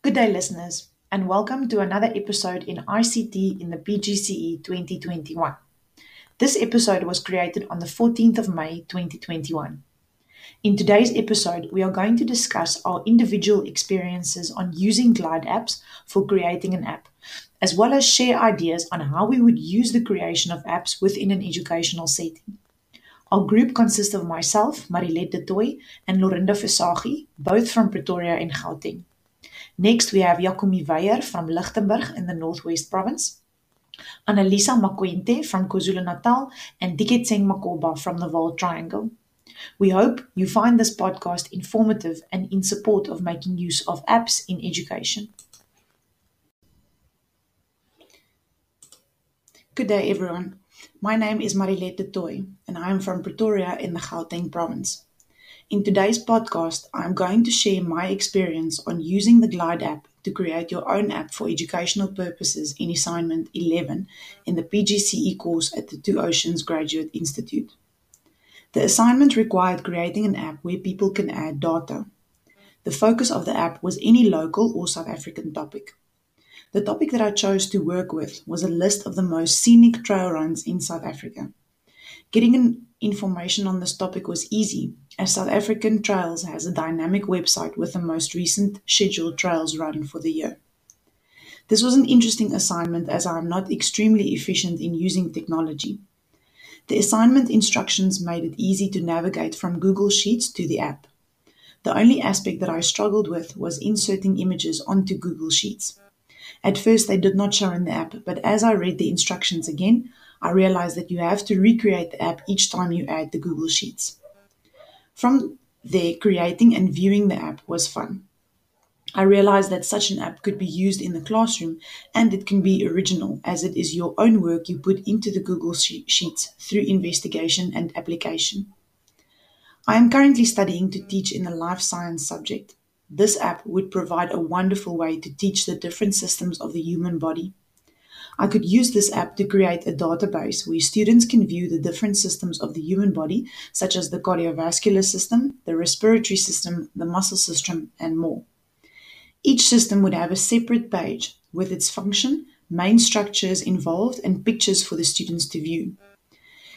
Good day, listeners, and welcome to another episode in ICT in the PGCE 2021. This episode was created on the 14th of May 2021. In today's episode, we are going to discuss our individual experiences on using Glide apps for creating an app, as well as share ideas on how we would use the creation of apps within an educational setting. Our group consists of myself, Marilette du Toit, and Lorinda Versaghi, both from Pretoria and Gauteng. Next, we have Jakumi Weyer from Lichtenburg in the Northwest Province, Annalisa Makwente from KwaZulu-Natal, and Diketseng Makoba from the Vaal Triangle. We hope you find this podcast informative and in support of making use of apps in education. Good day, everyone. My name is Marilette du Toit, and I am from Pretoria in the Gauteng province. In today's podcast, I'm going to share my experience on using the Glide app to create your own app for educational purposes in assignment 11 in the PGCE course at the Two Oceans Graduate Institute. The assignment required creating an app where people can add data. The focus of the app was any local or South African topic. The topic that I chose to work with was a list of the most scenic trail runs in South Africa. Getting information on this topic was easy, as South African Trails has a dynamic website with the most recent scheduled trails run for the year. This was an interesting assignment as I am not extremely efficient in using technology. The assignment instructions made it easy to navigate from Google Sheets to the app. The only aspect that I struggled with was inserting images onto Google Sheets. At first, they did not show in the app, but as I read the instructions again, I realized that you have to recreate the app each time you add the Google Sheets. From there, creating and viewing the app was fun. I realized that such an app could be used in the classroom and it can be original as it is your own work you put into the Google Sheets through investigation and application. I am currently studying to teach in a life science subject. This app would provide a wonderful way to teach the different systems of the human body. I could use this app to create a database where students can view the different systems of the human body, such as the cardiovascular system, the respiratory system, the muscle system, and more. Each system would have a separate page with its function, main structures involved, and pictures for the students to view.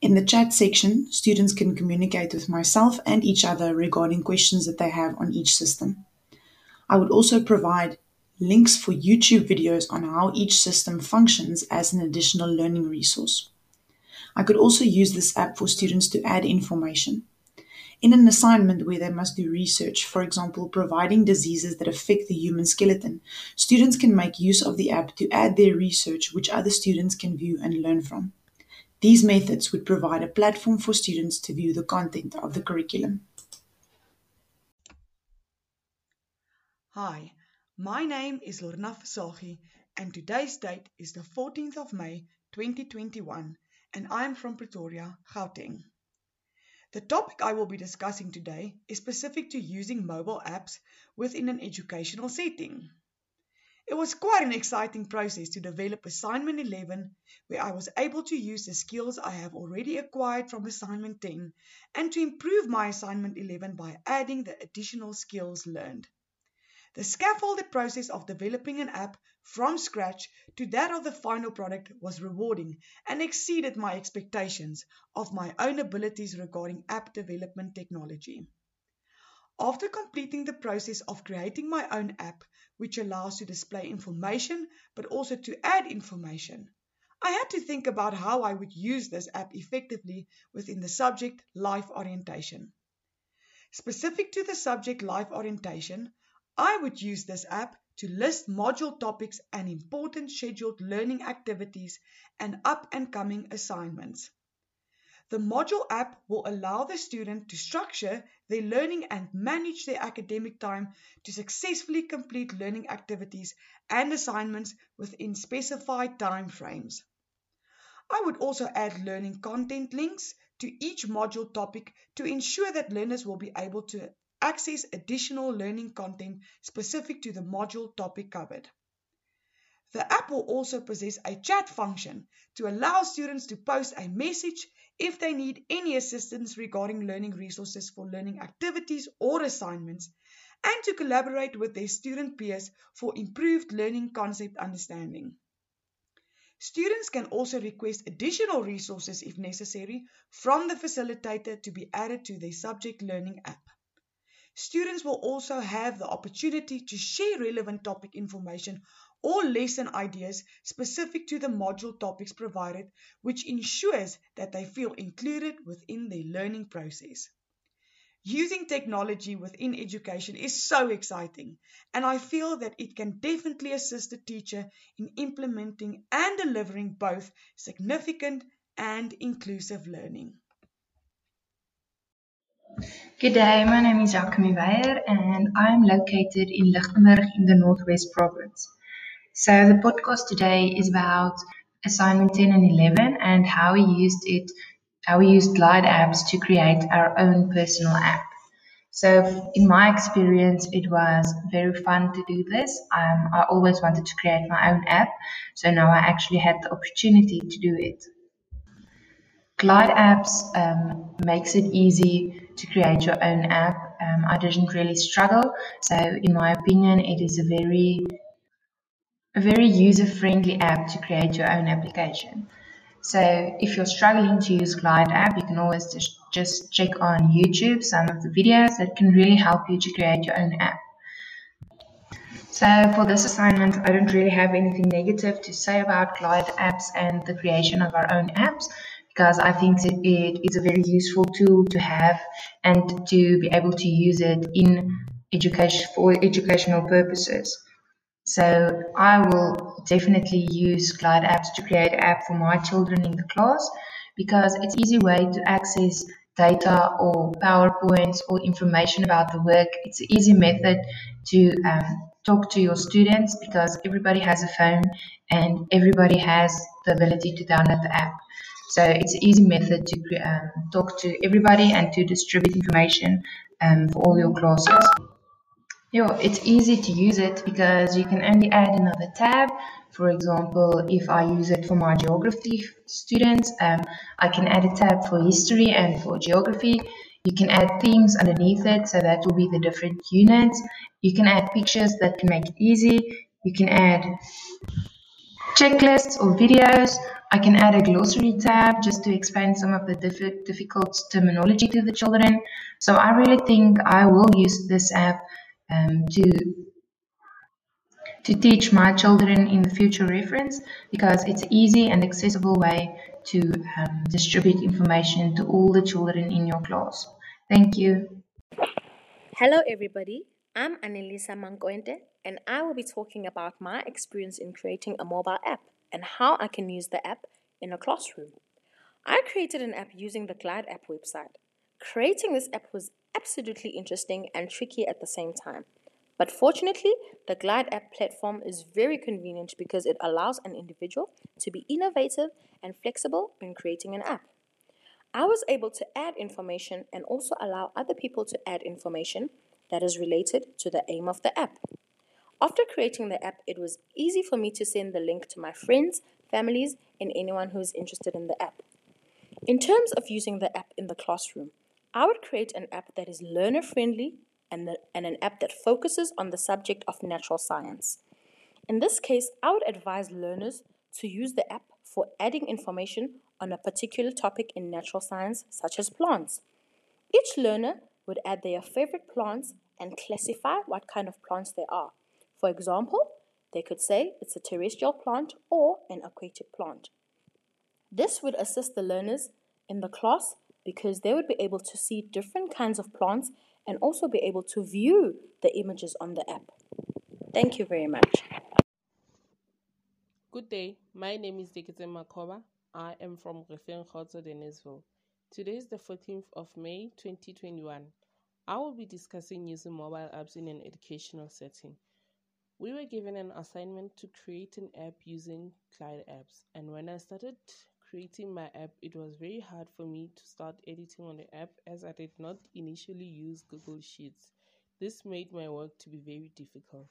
In the chat section, students can communicate with myself and each other regarding questions that they have on each system. I would also provide links for YouTube videos on how each system functions as an additional learning resource. I could also use this app for students to add information. In an assignment where they must do research, for example, providing diseases that affect the human skeleton, students can make use of the app to add their research, which other students can view and learn from. These methods would provide a platform for students to view the content of the curriculum. Hi, my name is Lorna Versaghi, and today's date is the 14th of May 2021, and I am from Pretoria, Gauteng. The topic I will be discussing today is specific to using mobile apps within an educational setting. It was quite an exciting process to develop Assignment 11, where I was able to use the skills I have already acquired from Assignment 10 and to improve my Assignment 11 by adding the additional skills learned. The scaffolded process of developing an app from scratch to that of the final product was rewarding and exceeded my expectations of my own abilities regarding app development technology. After completing the process of creating my own app, which allows to display information but also to add information, I had to think about how I would use this app effectively within the subject life orientation. Specific to the subject life orientation, I would use this app to list module topics and important scheduled learning activities and up and coming assignments. The module app will allow the student to structure their learning and manage their academic time to successfully complete learning activities and assignments within specified time frames. I would also add learning content links to each module topic to ensure that learners will be able to access additional learning content specific to the module topic covered. The app will also possess a chat function to allow students to post a message if they need any assistance regarding learning resources for learning activities or assignments, and to collaborate with their student peers for improved learning concept understanding. Students can also request additional resources if necessary from the facilitator to be added to their subject learning app. Students will also have the opportunity to share relevant topic information or lesson ideas specific to the module topics provided, which ensures that they feel included within their learning process. Using technology within education is so exciting, and I feel that it can definitely assist the teacher in implementing and delivering both significant and inclusive learning. Good day, my name is Jacqueline Weyer and I'm located in Lichtenburg in the Northwest Province. So the podcast today is about assignment 10 and 11 and how we used it how we used Glide apps to create our own personal app. So, in my experience, it was very fun to do this. Um, I always wanted to create my own app, so now I actually had the opportunity to do it. Glide apps um, makes it easy to create your own app. Um, I didn't really struggle, so in my opinion, it is a very a very user-friendly app to create your own application. So if you're struggling to use Glide app, you can always just, just check on YouTube some of the videos that can really help you to create your own app. So for this assignment, I don't really have anything negative to say about Glide apps and the creation of our own apps because I think it is a very useful tool to have and to be able to use it in education for educational purposes. So I will definitely use Glide apps to create an app for my children in the class because it's easy way to access data or PowerPoints or information about the work. It's an easy method to um, talk to your students because everybody has a phone and everybody has the ability to download the app. So it's an easy method to um, talk to everybody and to distribute information um, for all your classes. Yeah, it's easy to use it because you can only add another tab. For example, if I use it for my geography students, um, I can add a tab for history and for geography. You can add themes underneath it, so that will be the different units. You can add pictures that can make it easy. You can add checklists or videos. I can add a glossary tab just to explain some of the diff difficult terminology to the children. So I really think I will use this app um, to to teach my children in the future reference because it's an easy and accessible way to um, distribute information to all the children in your class. Thank you. Hello, everybody. I'm Annelisa Mankwente, and I will be talking about my experience in creating a mobile app and how I can use the app in a classroom. I created an app using the Glide app website. Creating this app was absolutely interesting and tricky at the same time. But fortunately, the Glide app platform is very convenient because it allows an individual to be innovative and flexible when creating an app. I was able to add information and also allow other people to add information that is related to the aim of the app. After creating the app, it was easy for me to send the link to my friends, families, and anyone who is interested in the app. In terms of using the app in the classroom, I would create an app that is learner friendly and, and an app that focuses on the subject of natural science. In this case, I would advise learners to use the app for adding information on a particular topic in natural science, such as plants. Each learner would add their favorite plants and classify what kind of plants they are. For example, they could say it's a terrestrial plant or an aquatic plant. This would assist the learners in the class because they would be able to see different kinds of plants and also be able to view the images on the app. Thank you very much. Good day. My name is Dekete Makoba. I am from Refengkgotso, Deneysville. Today is the 14th of May 2021. I will be discussing using mobile apps in an educational setting. We were given an assignment to create an app using Glide apps, and when I started creating my app, it was very hard for me to start editing on the app as I did not initially use Google Sheets. This made my work to be very difficult.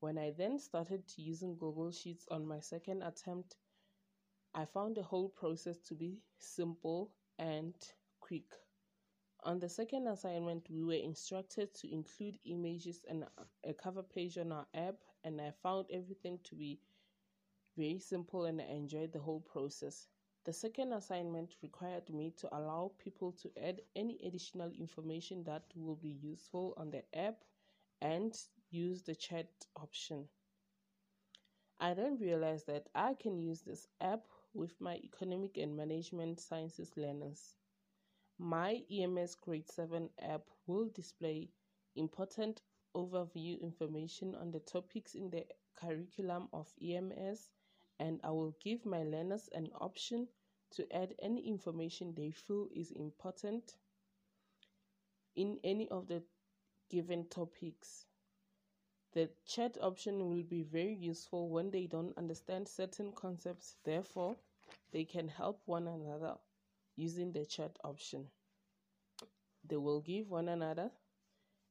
When I then started using Google Sheets on my second attempt, I found the whole process to be simple and quick. On the second assignment, we were instructed to include images and a cover page on our app, and I found everything to be very simple and I enjoyed the whole process. The second assignment required me to allow people to add any additional information that will be useful on the app and use the chat option. I then realized that I can use this app with my economic and management sciences learners. My EMS Grade 7 app will display important overview information on the topics in the curriculum of EMS and I will give my learners an option to add any information they feel is important in any of the given topics. The chat option will be very useful when they don't understand certain concepts, therefore, they can help one another using the chat option. They will give one another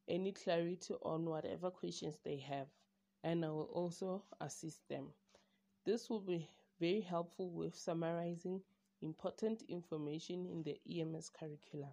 any clarity on whatever questions they have, and I will also assist them. This will be very helpful with summarizing important information in the EMS curriculum.